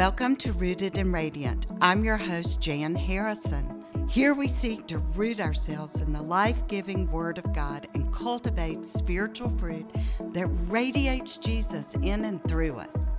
Welcome to Rooted and Radiant. I'm your host, Jan Harrison. Here we seek to root ourselves in the life giving Word of God and cultivate spiritual fruit that radiates Jesus in and through us.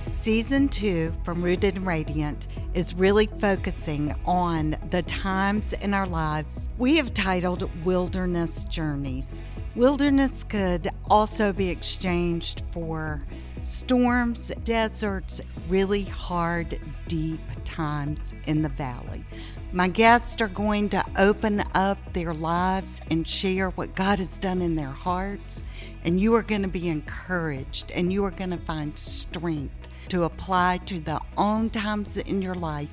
Season two from Rooted and Radiant is really focusing on the times in our lives we have titled Wilderness Journeys. Wilderness could also be exchanged for storms, deserts, really hard, deep times in the valley. My guests are going to open up their lives and share what God has done in their hearts, and you are going to be encouraged and you are going to find strength to apply to the own times in your life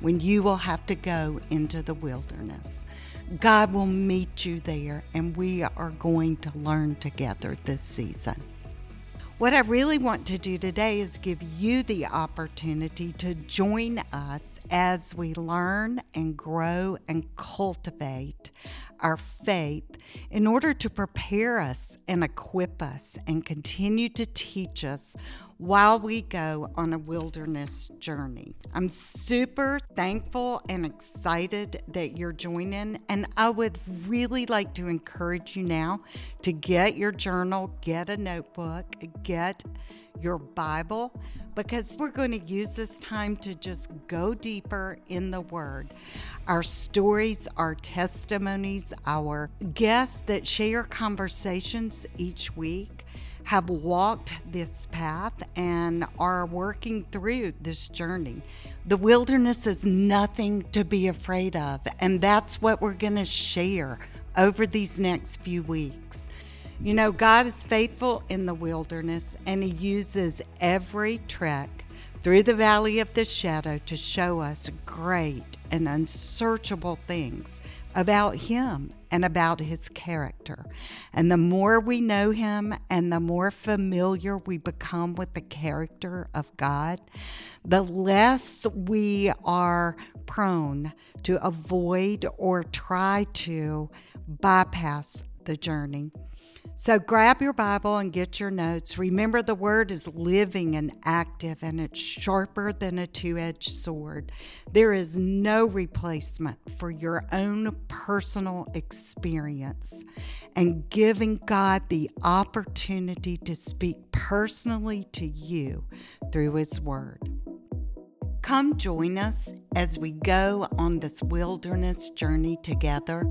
when you will have to go into the wilderness. God will meet you there, and we are going to learn together this season. What I really want to do today is give you the opportunity to join us as we learn and grow and cultivate our faith in order to prepare us and equip us and continue to teach us while we go on a wilderness journey. I'm super thankful and excited that you're joining, and I would really like to encourage you now to get your journal, get a notebook, get your Bible, because we're going to use this time to just go deeper in the Word. Our stories, our testimonies, our guests that share conversations each week have walked this path and are working through this journey. The wilderness is nothing to be afraid of, and that's what we're going to share over these next few weeks. You know, God is faithful in the wilderness, and He uses every trek through the valley of the shadow to show us great and unsearchable things about Him and about His character. And the more we know Him and the more familiar we become with the character of God, the less we are prone to avoid or try to bypass the journey. So grab your Bible and get your notes. Remember, the word is living and active, and it's sharper than a two edged sword. There is no replacement for your own personal experience and giving God the opportunity to speak personally to you through His Word. Come join us as we go on this wilderness journey together.